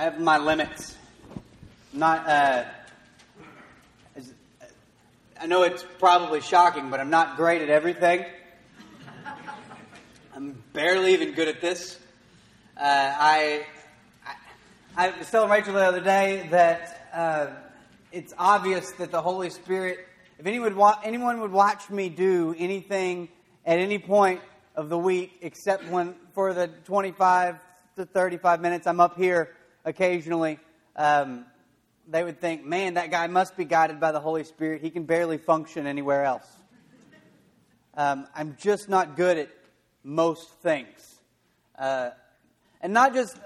I have my limits. Not, uh, I know it's probably shocking, but I'm not great at everything. I'm barely even good at this. Uh, I, I, I was telling Rachel the other day that uh, it's obvious that the Holy Spirit, if anyone would, wa- anyone would watch me do anything at any point of the week, except when for the 25 to 35 minutes I'm up here occasionally, um, they would think, man, that guy must be guided by the Holy Spirit. He can barely function anywhere else. Um, I'm just not good at most things. Uh, and not just,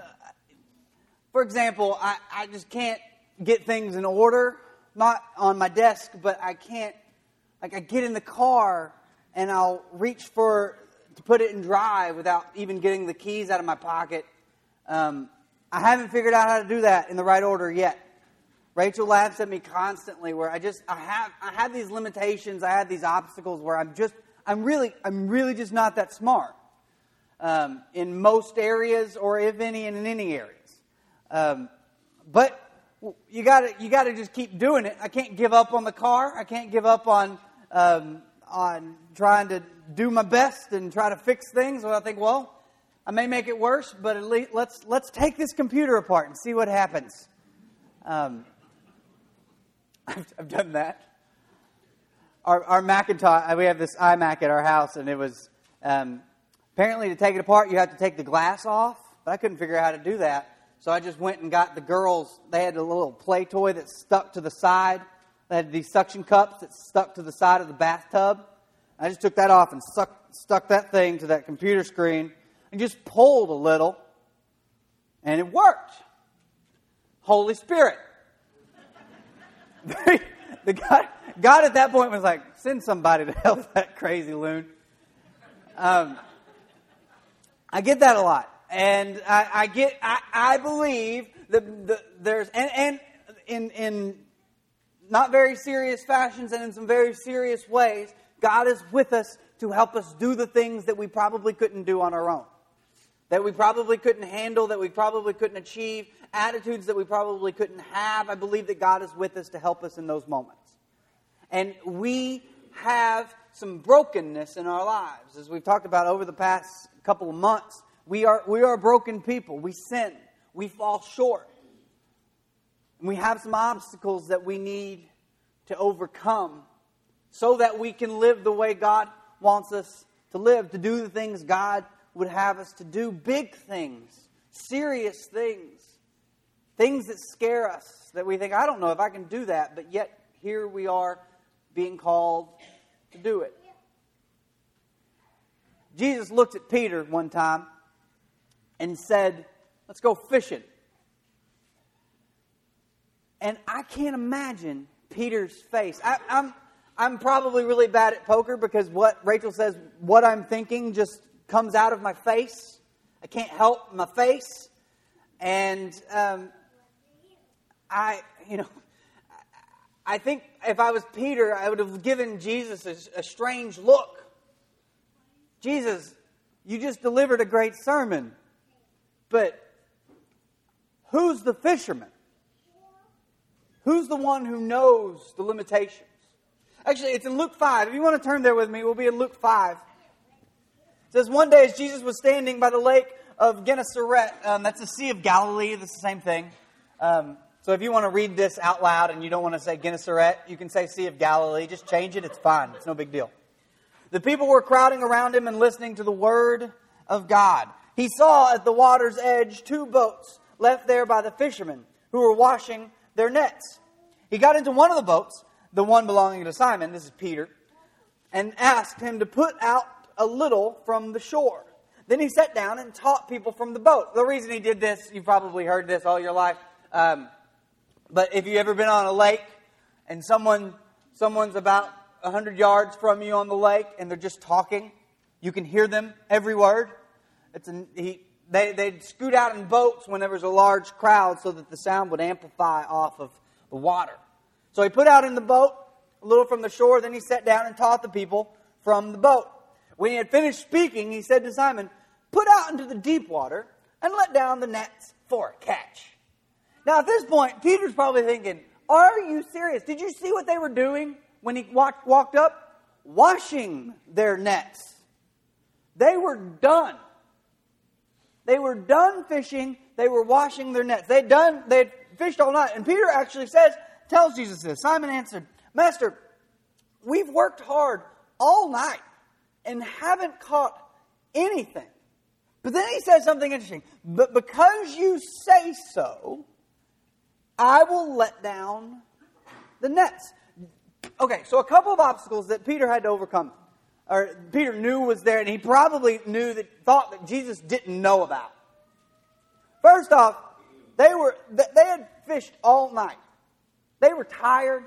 for example, I, I just can't get things in order, not on my desk, but I can't, like, I get in the car and I'll reach for to put it in drive without even getting the keys out of my pocket. Um, I haven't figured out how to do that in the right order yet. Rachel laughs at me constantly where I just I have I have these limitations, I have these obstacles where I'm just I'm really I'm really just not that smart um, in most areas or if any in any areas. Um, but you got to you got to just keep doing it. I can't give up on the car. I can't give up on um, on trying to do my best and try to fix things. Well, I think, well, I may make it worse, but at least let's let's take this computer apart and see what happens. Um, I've, I've done that. Our, our Macintosh, we have this iMac at our house, and it was um, apparently to take it apart, you have to take the glass off, but I couldn't figure out how to do that. So I just went and got the girls, they had a little play toy that stuck to the side. They had these suction cups that stuck to the side of the bathtub. I just took that off and stuck, stuck that thing to that computer screen and just pulled a little, and it worked. Holy Spirit. the God, God at that point was like, send somebody to help that crazy loon. Um, I get that a lot. And I, I get, I, I believe that the, there's, and, and in, in not very serious fashions and in some very serious ways, God is with us to help us do the things that we probably couldn't do on our own. That we probably couldn't handle, that we probably couldn't achieve, attitudes that we probably couldn't have. I believe that God is with us to help us in those moments. And we have some brokenness in our lives. As we've talked about over the past couple of months, we are, we are broken people. We sin, we fall short. And we have some obstacles that we need to overcome so that we can live the way God wants us to live, to do the things God would have us to do, big things, serious things, things that scare us, that we think, I don't know if I can do that, but yet here we are being called to do it. Jesus looked at Peter one time and said, Let's go fishing. And I can't imagine Peter's face. I, I'm, I'm probably really bad at poker because what Rachel says, what I'm thinking just comes out of my face. I can't help my face. And um, I, you know, I think if I was Peter, I would have given Jesus a, a strange look. Jesus, you just delivered a great sermon, but who's the fisherman? Who's the one who knows the limitations? Actually, it's in Luke 5. If you want to turn there with me, we'll be in Luke 5. Says, One day as Jesus was standing by the lake of Gennesaret, um, that's the Sea of Galilee, that's the same thing. Um, so if you want to read this out loud and you don't want to say Gennesaret, you can say Sea of Galilee. Just change it, it's fine. It's no big deal. The people were crowding around him and listening to the word of God. He saw at the water's edge two boats left there by the fishermen who were washing their nets. He got into one of the boats, the one belonging to Simon, this is Peter, and asked him to put out a little from the shore. Then he sat down and taught people from the boat. The reason he did this, you've probably heard this all your life. Um, but if you've ever been on a lake and someone someone's about 100 yards from you on the lake and they're just talking, you can hear them every word. It's an, he, they, they'd scoot out in boats when there was a large crowd so that the sound would amplify off of the water. So he put out in the boat a little from the shore, then he sat down and taught the people from the boat. When he had finished speaking, he said to Simon, Put out into the deep water and let down the nets for a catch. Now, at this point, Peter's probably thinking, Are you serious? Did you see what they were doing when he walked, walked up? Washing their nets. They were done. They were done fishing. They were washing their nets. They'd done, they'd fished all night. And Peter actually says, tells Jesus this. Simon answered, Master, we've worked hard all night and haven't caught anything. But then he says something interesting. But because you say so, I will let down the nets. Okay, so a couple of obstacles that Peter had to overcome, or Peter knew was there, and he probably knew that thought that Jesus didn't know about. First off, they were they had fished all night. They were tired.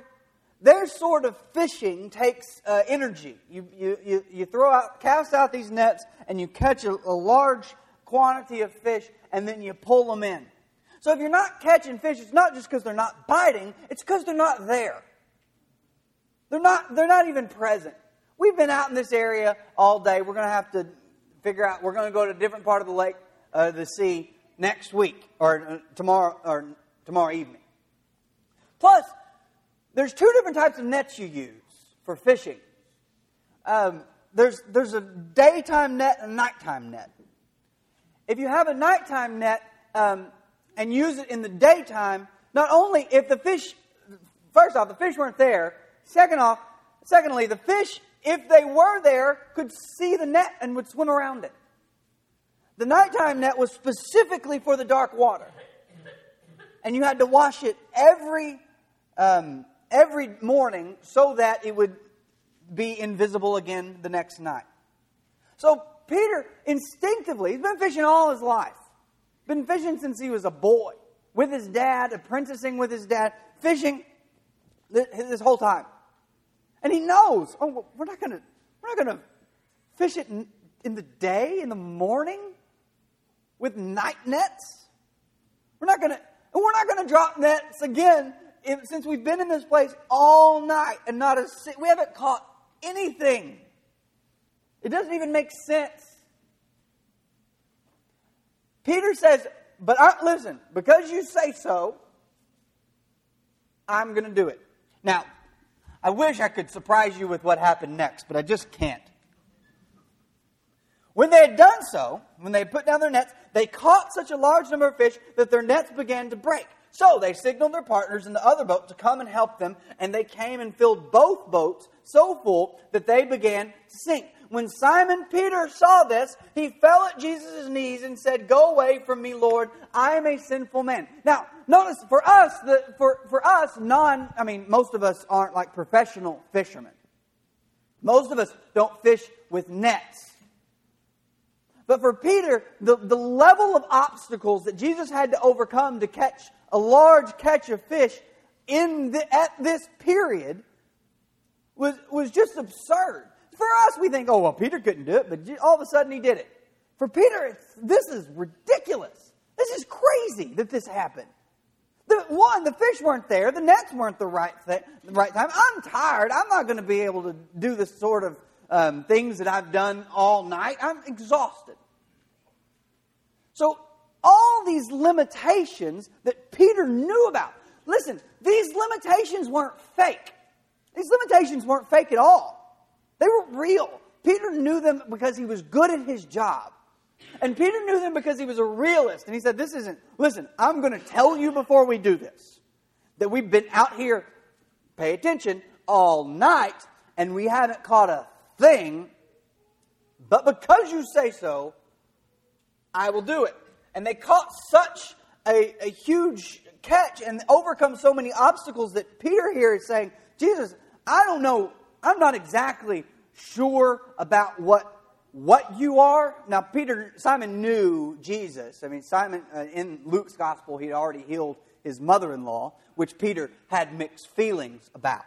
Their sort of fishing takes uh, energy. You, you, you, you throw out, cast out these nets, and you catch a, a large quantity of fish, and then you pull them in. So if you're not catching fish, it's not just because they're not biting, it's because they're not there. They're not, they're not even present. We've been out in this area all day. We're going to have to figure out, we're going to go to a different part of the lake, uh, the sea, next week, or uh, tomorrow, or tomorrow evening. Plus, there's two different types of nets you use for fishing. Um, there's, there's a daytime net and a nighttime net. If you have a nighttime net um, and use it in the daytime, not only if the fish, first off, the fish weren't there. Second off, secondly, the fish, if they were there, could see the net and would swim around it. The nighttime net was specifically for the dark water, and you had to wash it every um, every morning so that it would be invisible again the next night. So Peter instinctively, he's been fishing all his life. Been fishing since he was a boy, with his dad, apprenticing with his dad, fishing this whole time. And he knows, oh, we're not going to we're not going to fish it in, in the day, in the morning, with night nets. We're not going to we're not going to drop nets again if, since we've been in this place all night and not a we haven't caught anything. It doesn't even make sense. Peter says, "But I, listen, because you say so, I'm going to do it." Now, I wish I could surprise you with what happened next, but I just can't. When they had done so, when they put down their nets, they caught such a large number of fish that their nets began to break. So they signaled their partners in the other boat to come and help them, and they came and filled both boats so full that they began to sink. When Simon Peter saw this, he fell at Jesus' knees and said, Go away from me, Lord. I am a sinful man. Now, notice for us, the, for, for us, non, I mean, most of us aren't like professional fishermen. Most of us don't fish with nets. But for Peter, the, the level of obstacles that Jesus had to overcome to catch a large catch of fish in the, at this period was, was just absurd. For us, we think, oh, well, Peter couldn't do it, but all of a sudden he did it. For Peter, this is ridiculous. This is crazy that this happened. The, one, the fish weren't there. The nets weren't the right, th- the right time. I'm tired. I'm not going to be able to do the sort of um, things that I've done all night. I'm exhausted. So all these limitations that Peter knew about. Listen, these limitations weren't fake. These limitations weren't fake at all. They were real. Peter knew them because he was good at his job. And Peter knew them because he was a realist. And he said, This isn't, listen, I'm going to tell you before we do this that we've been out here, pay attention, all night, and we haven't caught a thing. But because you say so, I will do it and they caught such a, a huge catch and overcome so many obstacles that Peter here is saying, Jesus, I don't know, I'm not exactly sure about what what you are. Now, Peter, Simon knew Jesus. I mean, Simon, uh, in Luke's gospel, he'd already healed his mother in law, which Peter had mixed feelings about.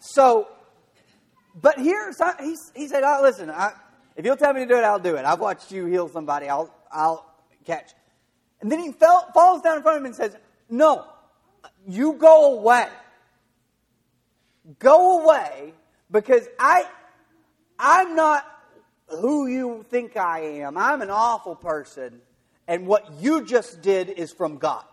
So, but here, he, he said, oh, listen, I, if you'll tell me to do it, I'll do it. I've watched you heal somebody. I'll, I'll catch. And then he fell, falls down in front of him and says, No, you go away. Go away because I, I'm not who you think I am. I'm an awful person. And what you just did is from God.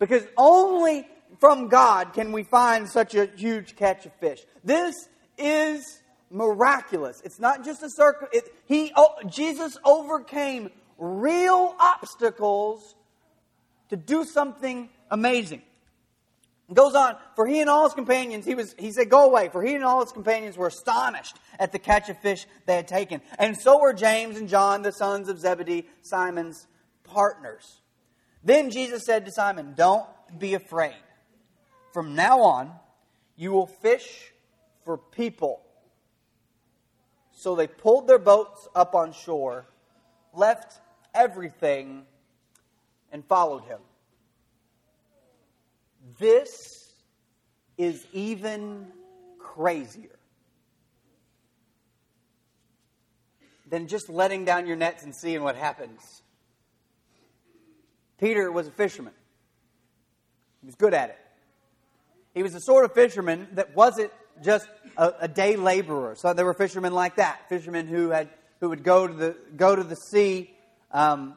Because only from God can we find such a huge catch of fish. This is miraculous. It's not just a circle. It, he, oh, Jesus overcame real obstacles to do something amazing. It goes on, for he and all his companions, he was he said, Go away, for he and all his companions were astonished at the catch of fish they had taken. And so were James and John, the sons of Zebedee, Simon's partners. Then Jesus said to Simon, Don't be afraid. From now on, you will fish for people. So they pulled their boats up on shore, left everything, and followed him. This is even crazier than just letting down your nets and seeing what happens. Peter was a fisherman, he was good at it. He was the sort of fisherman that wasn't just a, a day laborer. So there were fishermen like that, fishermen who had who would go to the go to the sea, um,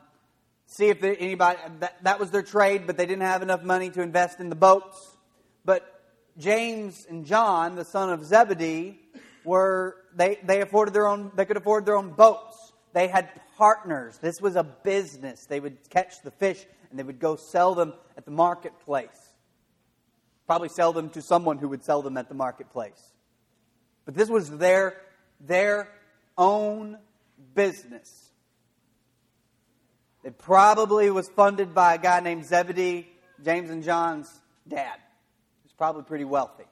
see if anybody that, that was their trade, but they didn't have enough money to invest in the boats. But James and John, the son of Zebedee, were they, they afforded their own they could afford their own boats. They had partners. This was a business. They would catch the fish and they would go sell them at the marketplace. Probably sell them to someone who would sell them at the marketplace. But this was their, their own business. It probably was funded by a guy named Zebedee, James and John's dad. He's probably pretty wealthy.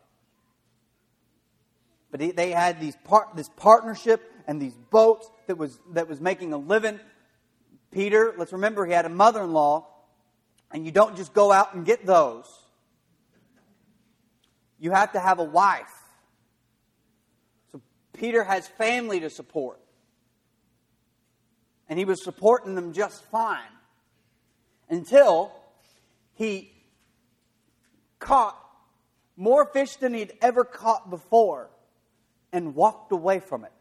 But he, they had these part, this partnership and these boats that was, that was making a living. Peter, let's remember, he had a mother in law, and you don't just go out and get those you have to have a wife. So Peter has family to support. And he was supporting them just fine until he caught more fish than he'd ever caught before and walked away from it.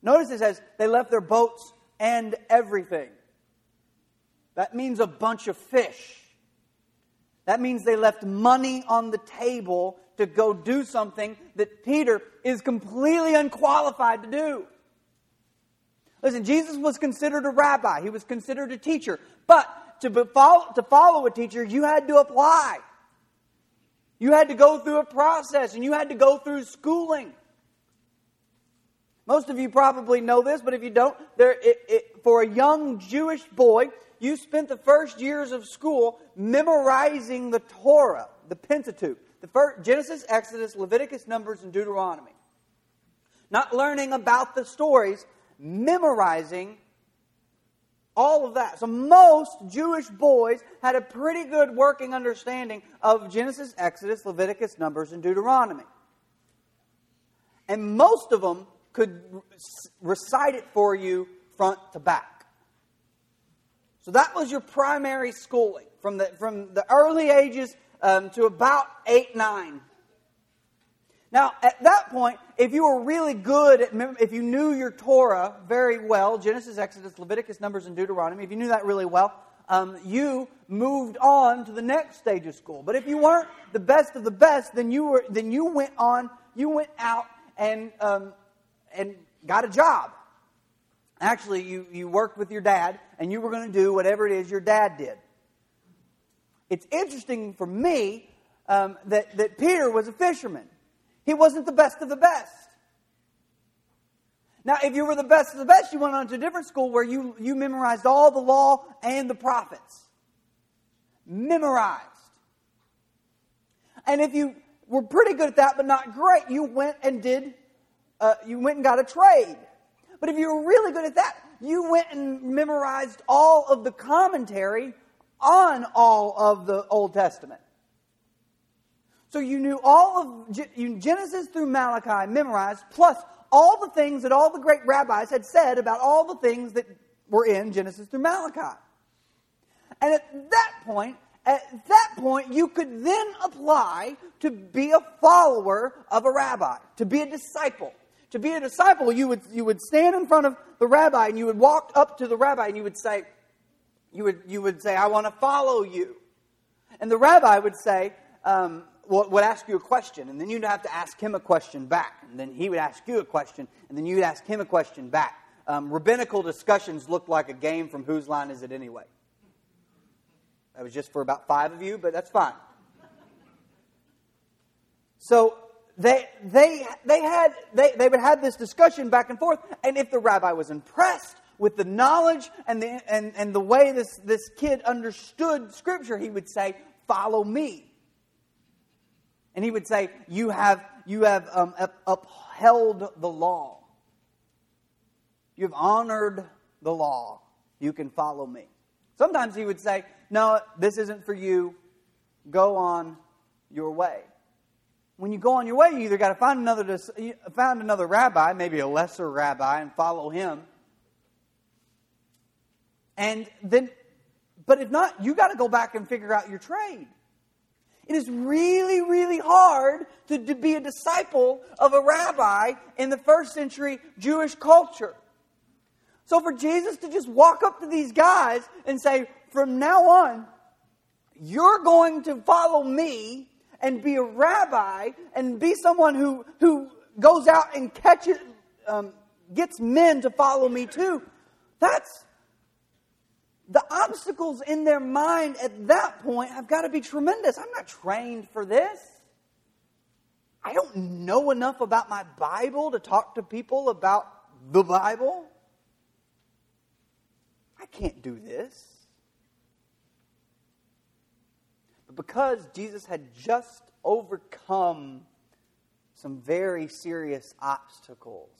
Notice it says they left their boats and everything. That means a bunch of fish. That means they left money on the table to go do something that Peter is completely unqualified to do. Listen, Jesus was considered a rabbi, he was considered a teacher. But to, follow, to follow a teacher, you had to apply. You had to go through a process and you had to go through schooling. Most of you probably know this, but if you don't, there, it, it, for a young Jewish boy, you spent the first years of school memorizing the Torah, the Pentateuch, the first, Genesis, Exodus, Leviticus, Numbers, and Deuteronomy. Not learning about the stories, memorizing all of that. So most Jewish boys had a pretty good working understanding of Genesis, Exodus, Leviticus, Numbers, and Deuteronomy. And most of them could recite it for you front to back. So that was your primary schooling from the, from the early ages um, to about 8, 9. Now, at that point, if you were really good at, if you knew your Torah very well, Genesis, Exodus, Leviticus, Numbers, and Deuteronomy, if you knew that really well, um, you moved on to the next stage of school. But if you weren't the best of the best, then you were, then you went on, you went out and, um, and got a job. Actually, you, you worked with your dad and you were going to do whatever it is your dad did. It's interesting for me um, that, that Peter was a fisherman. He wasn't the best of the best. Now, if you were the best of the best, you went on to a different school where you, you memorized all the law and the prophets. Memorized. And if you were pretty good at that, but not great, you went and did, uh, you went and got a trade. But if you were really good at that, you went and memorized all of the commentary on all of the Old Testament. So you knew all of Genesis through Malachi memorized, plus all the things that all the great rabbis had said about all the things that were in Genesis through Malachi. And at that point, at that point, you could then apply to be a follower of a rabbi, to be a disciple To be a disciple, you would, you would stand in front of the rabbi and you would walk up to the rabbi and you would say, you would, you would say, I want to follow you. And the rabbi would say, um, would ask you a question, and then you'd have to ask him a question back, and then he would ask you a question, and then you'd ask him a question back. Um, rabbinical discussions looked like a game from Whose Line Is It Anyway? That was just for about five of you, but that's fine. So they, they, they, had, they, they would have this discussion back and forth, and if the rabbi was impressed with the knowledge and the, and, and the way this, this kid understood Scripture, he would say, Follow me. And he would say, You have, you have um, upheld the law. You've honored the law. You can follow me. Sometimes he would say, No, this isn't for you. Go on your way. When you go on your way, you either got to find another, find another rabbi, maybe a lesser rabbi, and follow him. And then, but if not, you got to go back and figure out your trade. It is really, really hard to, to be a disciple of a rabbi in the first century Jewish culture. So for Jesus to just walk up to these guys and say, from now on, you're going to follow me and be a rabbi and be someone who, who goes out and catches, um, gets men to follow me too. That's the obstacles in their mind at that point have got to be tremendous. I'm not trained for this. I don't know enough about my Bible to talk to people about the Bible. I can't do this. Because Jesus had just overcome some very serious obstacles,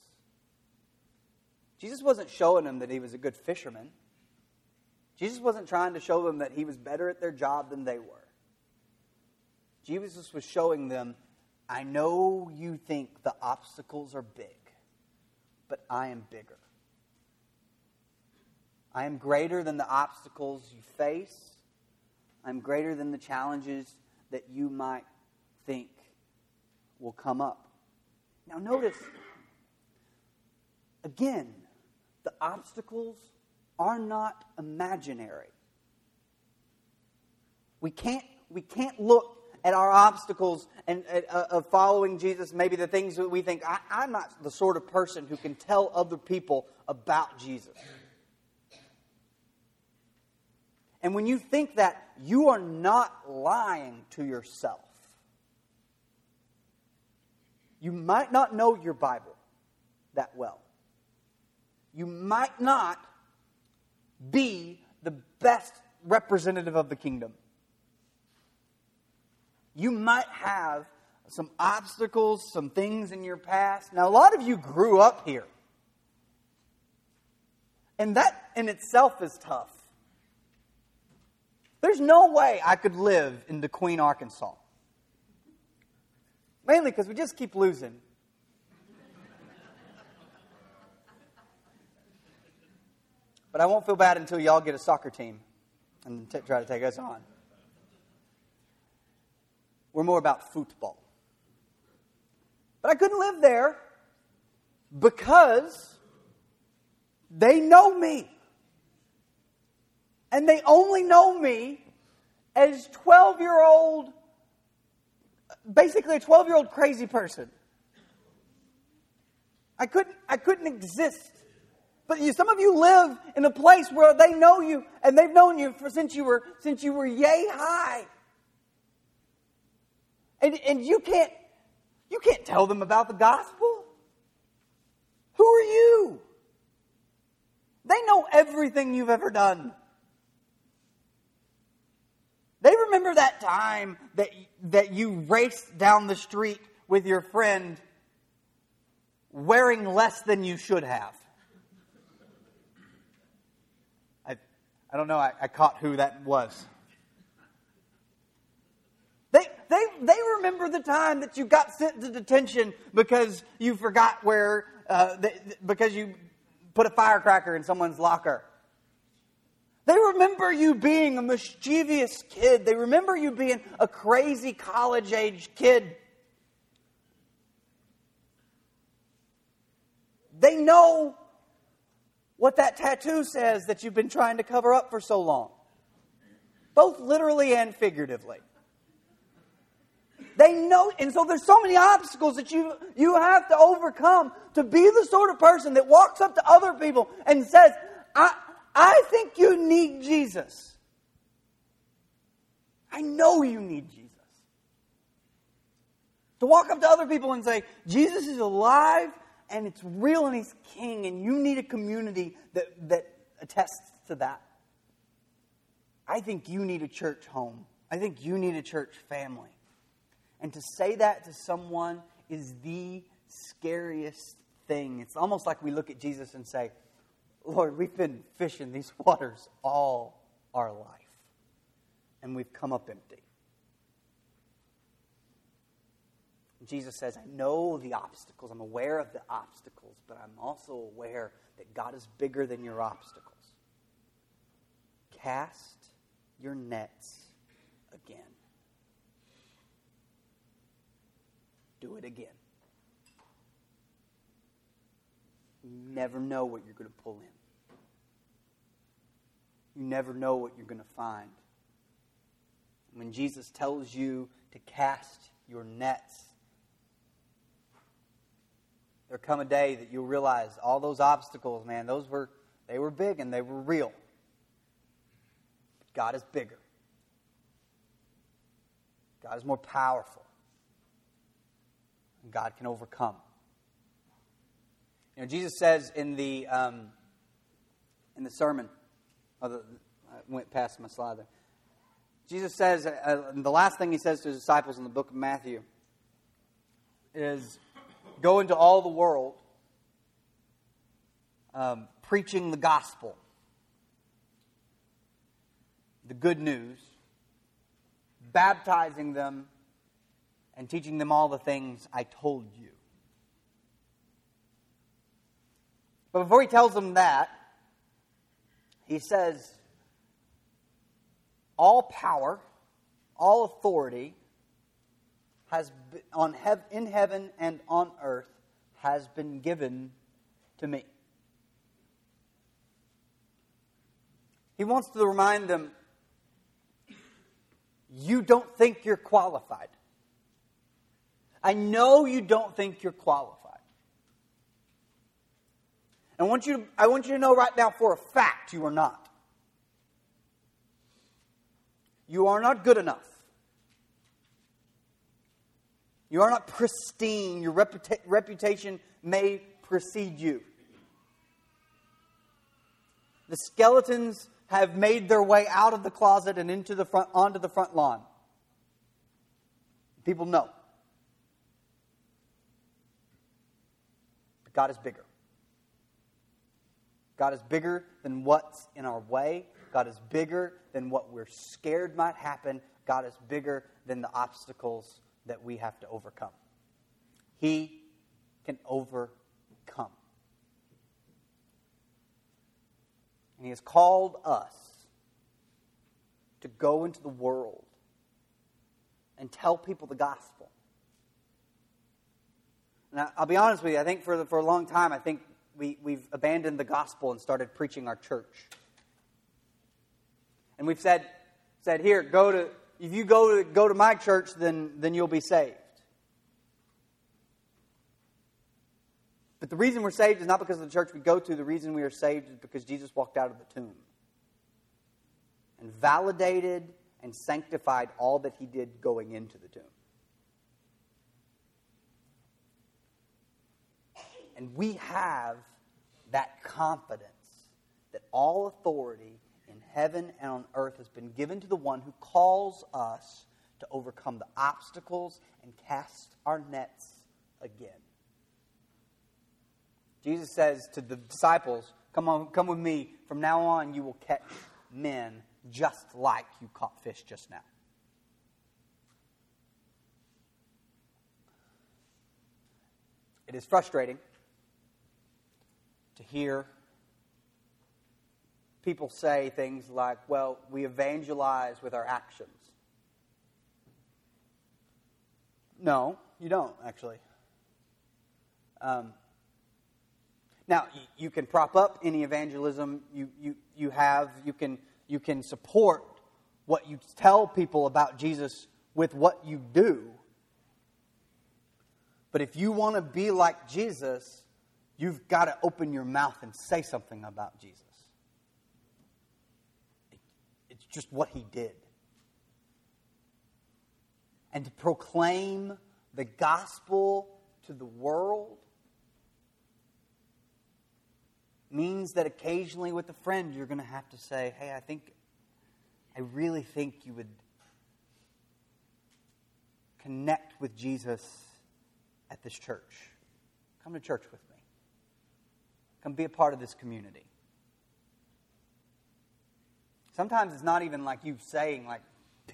Jesus wasn't showing them that he was a good fisherman. Jesus wasn't trying to show them that he was better at their job than they were. Jesus was showing them, I know you think the obstacles are big, but I am bigger. I am greater than the obstacles you face. I'm greater than the challenges that you might think will come up. Now, notice again, the obstacles are not imaginary. We can't, we can't look at our obstacles and uh, of following Jesus, maybe the things that we think, I, I'm not the sort of person who can tell other people about Jesus. And when you think that, you are not lying to yourself. You might not know your Bible that well. You might not be the best representative of the kingdom. You might have some obstacles, some things in your past. Now, a lot of you grew up here. And that in itself is tough. There's no way I could live in the De Queen, Arkansas. Mainly because we just keep losing. But I won't feel bad until y'all get a soccer team and t- try to take us on. We're more about football. But I couldn't live there because they know me. And they only know me as 12 year old, basically a 12 year old crazy person. I couldn't, I couldn't exist but you, some of you live in a place where they know you and they've known you for, since you were since you were yay high. And, and you can't you can't tell them about the gospel. Who are you? They know everything you've ever done. They remember that time that, that you raced down the street with your friend wearing less than you should have. I I don't know, I, I caught who that was. They, they, they remember the time that you got sent to detention because you forgot where, uh, they, because you put a firecracker in someone's locker. They remember you being a mischievous kid. They remember you being a crazy college age kid. They know what that tattoo says that you've been trying to cover up for so long, both literally and figuratively. They know, and so there's so many obstacles that you, you have to overcome to be the sort of person that walks up to other people and says, I, I think you need Jesus. I know you need Jesus. To walk up to other people and say, Jesus is alive and it's real and he's king, and you need a community that, that attests to that. I think you need a church home. I think you need a church family. And to say that to someone is the scariest thing. It's almost like we look at Jesus and say, Lord, we've been fishing these waters all our life, and we've come up empty. Jesus says, I know the obstacles. I'm aware of the obstacles, but I'm also aware that God is bigger than your obstacles. Cast your nets again. Do it again. You never know what you're going to pull in. You never know what you're going to find. When Jesus tells you to cast your nets, there come a day that you'll realize all those obstacles, man, those were they were big and they were real. But God is bigger. God is more powerful. And God can overcome. You know, Jesus says in the um, in the sermon, oh, I went past my slide there. Jesus says, uh, the last thing he says to his disciples in the book of Matthew is go into all the world um, preaching the gospel, the good news, baptizing them, and teaching them all the things I told you. But before he tells them that, he says, All power, all authority has been on hev- in heaven and on earth has been given to me. He wants to remind them you don't think you're qualified. I know you don't think you're qualified. I want you to, I want you to know right now for a fact you are not. You are not good enough. You are not pristine. Your reputa- reputation may precede you. The skeletons have made their way out of the closet and into the front, onto the front lawn. People know. But God is bigger. God is bigger than what's in our way. God is bigger than what we're scared might happen. God is bigger than the obstacles that we have to overcome. He can overcome. And He has called us to go into the world and tell people the gospel. And I'll be honest with you, I think for, the, for a long time, I think we, we've abandoned the gospel and started preaching our church. And we've said, said here, go to if you go to, go to my church, then, then you'll be saved. But the reason we're saved is not because of the church we go to. The reason we are saved is because Jesus walked out of the tomb and validated and sanctified all that he did going into the tomb. And we have that confidence that all authority in heaven and on earth has been given to the one who calls us to overcome the obstacles and cast our nets again. Jesus says to the disciples, Come on, come with me. From now on, you will catch men just like you caught fish just now. It is frustrating to hear people say things like, well, we evangelize with our actions. No, you don't, actually. Um, Now, you can prop up any evangelism you, you, you have. You can, you can support what you tell people about Jesus with what you do. But if you want to be like Jesus, you've got to open your mouth and say something about Jesus. It's just what he did. And to proclaim the gospel to the world means that occasionally with a friend you're going to have to say, hey, I think, I really think you would connect with Jesus at this church. Come to church with me. Come be a part of this community. Sometimes it's not even like you saying, like,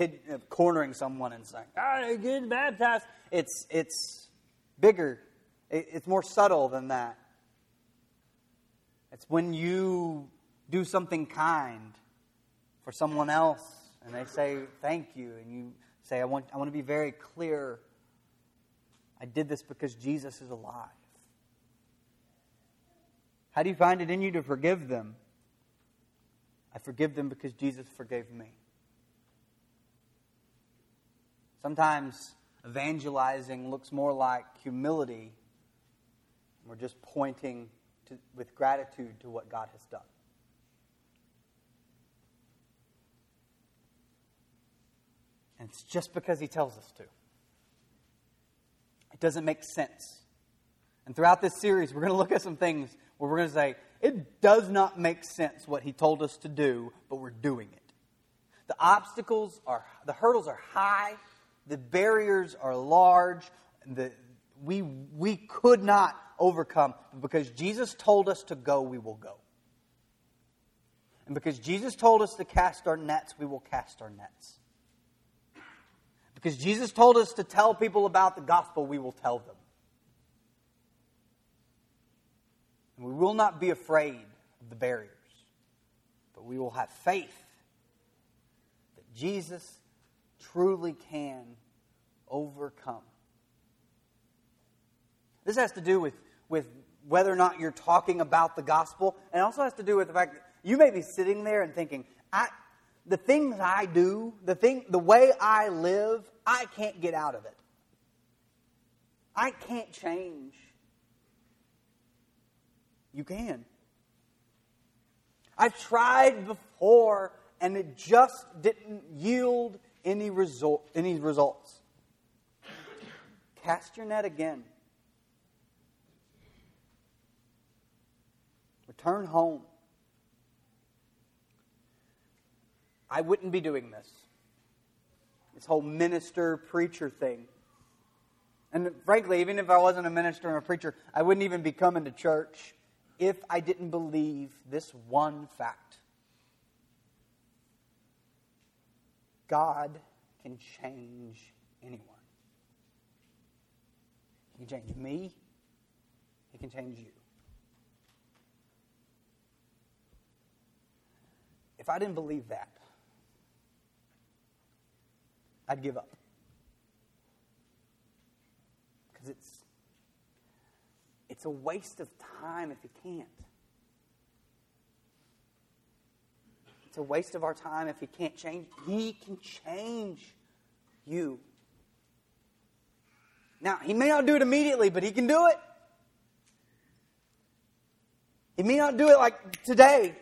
uh, cornering someone and saying, "Ah, get baptized." It's it's bigger. It, it's more subtle than that. It's when you do something kind for someone else and they say thank you and you say I want I want to be very clear I did this because Jesus is alive. How do you find it in you to forgive them? I forgive them because Jesus forgave me. Sometimes evangelizing looks more like humility. We're just pointing to, with gratitude to what God has done. And it's just because He tells us to. It doesn't make sense. And throughout this series, we're going to look at some things where we're going to say, it does not make sense what He told us to do, but we're doing it. The obstacles are, the hurdles are high, the barriers are large, the, we, we could not overcome. Because Jesus told us to go, we will go. And because Jesus told us to cast our nets, we will cast our nets. Because Jesus told us to tell people about the gospel, we will tell them. And we will not be afraid of the barriers, but we will have faith that Jesus truly can overcome. This has to do with, with whether or not you're talking about the gospel, and also has to do with the fact that you may be sitting there and thinking, I, the things I do, the, thing, the way I live, I can't get out of it. I can't change. You can. I've tried before and it just didn't yield any result any results. Cast your net again. Return home. I wouldn't be doing this. This whole minister preacher thing. And frankly, even if I wasn't a minister and a preacher, I wouldn't even be coming to church if I didn't believe this one fact God can change anyone. He can change me, He can change you. If I didn't believe that, I'd give up. Because it's it's a waste of time if you can't. It's a waste of our time if he can't change. He can change you. Now, he may not do it immediately, but he can do it. He may not do it like today.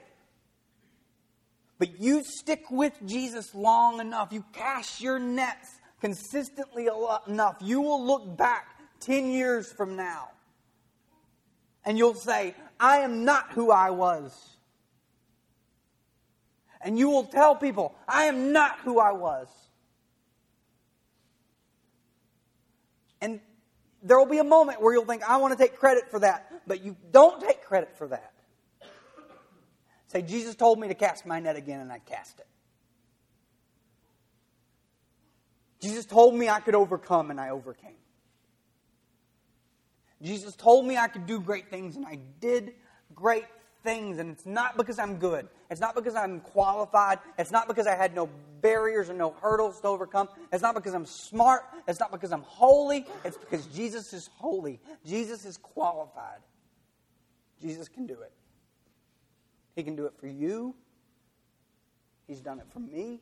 But you stick with Jesus long enough, you cast your nets consistently enough, you will look back 10 years from now and you'll say, I am not who I was. And you will tell people, I am not who I was. And there will be a moment where you'll think, I want to take credit for that. But you don't take credit for that. Say, Jesus told me to cast my net again, and I cast it. Jesus told me I could overcome, and I overcame. Jesus told me I could do great things, and I did great things. And it's not because I'm good. It's not because I'm qualified. It's not because I had no barriers or no hurdles to overcome. It's not because I'm smart. It's not because I'm holy. It's because Jesus is holy. Jesus is qualified Jesus can do it. He can do it for you. He's done it for me.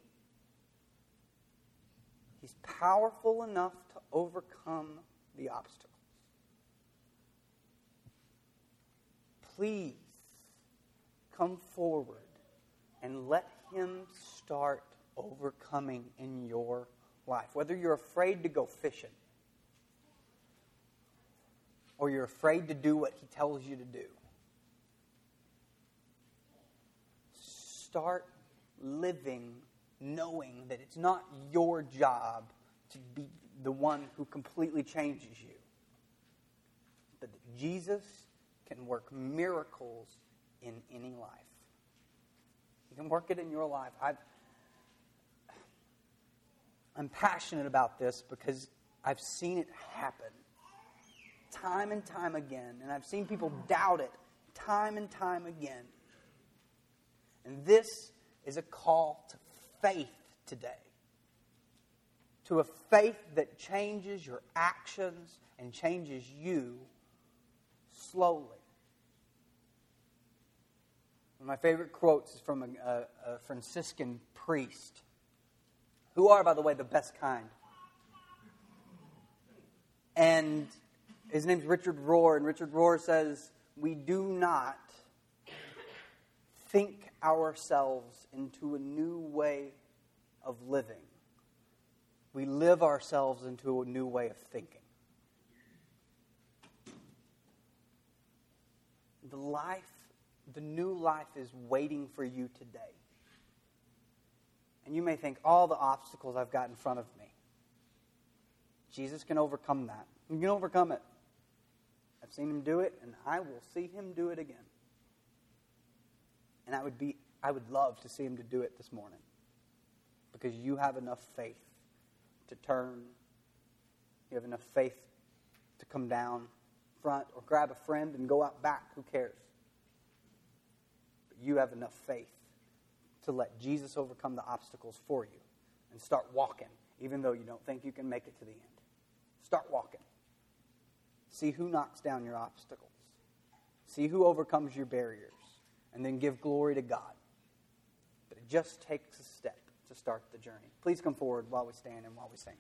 He's powerful enough to overcome the obstacles. Please come forward and let Him start overcoming in your life. Whether you're afraid to go fishing or you're afraid to do what He tells you to do, start living knowing that it's not your job to be the one who completely changes you, but that Jesus can work miracles in any life. He can work it in your life. i am passionate about this because I've seen it happen time and time again, and I've seen people doubt it time and time again. And this is a call to faith today. To a faith that changes your actions and changes you slowly. One of my favorite quotes is from a, a, a Franciscan priest, who are, by the way, the best kind. And his name's Richard Rohr, and Richard Rohr says, We do not think ourselves into a new way of living. We live ourselves into a new way of thinking. The life, the new life is waiting for you today. And you may think, all the obstacles I've got in front of me. Jesus can overcome that. You can overcome it. I've seen him do it, and I will see him do it again. And I would be I would love to see him to do it this morning. Because you have enough faith to turn. You have enough faith to come down front or grab a friend and go out back. Who cares? You have enough faith to let Jesus overcome the obstacles for you and start walking, even though you don't think you can make it to the end. Start walking. See who knocks down your obstacles. See who overcomes your barriers. And then give glory to God. But it just takes a step to start the journey. Please come forward while we stand and while we sing.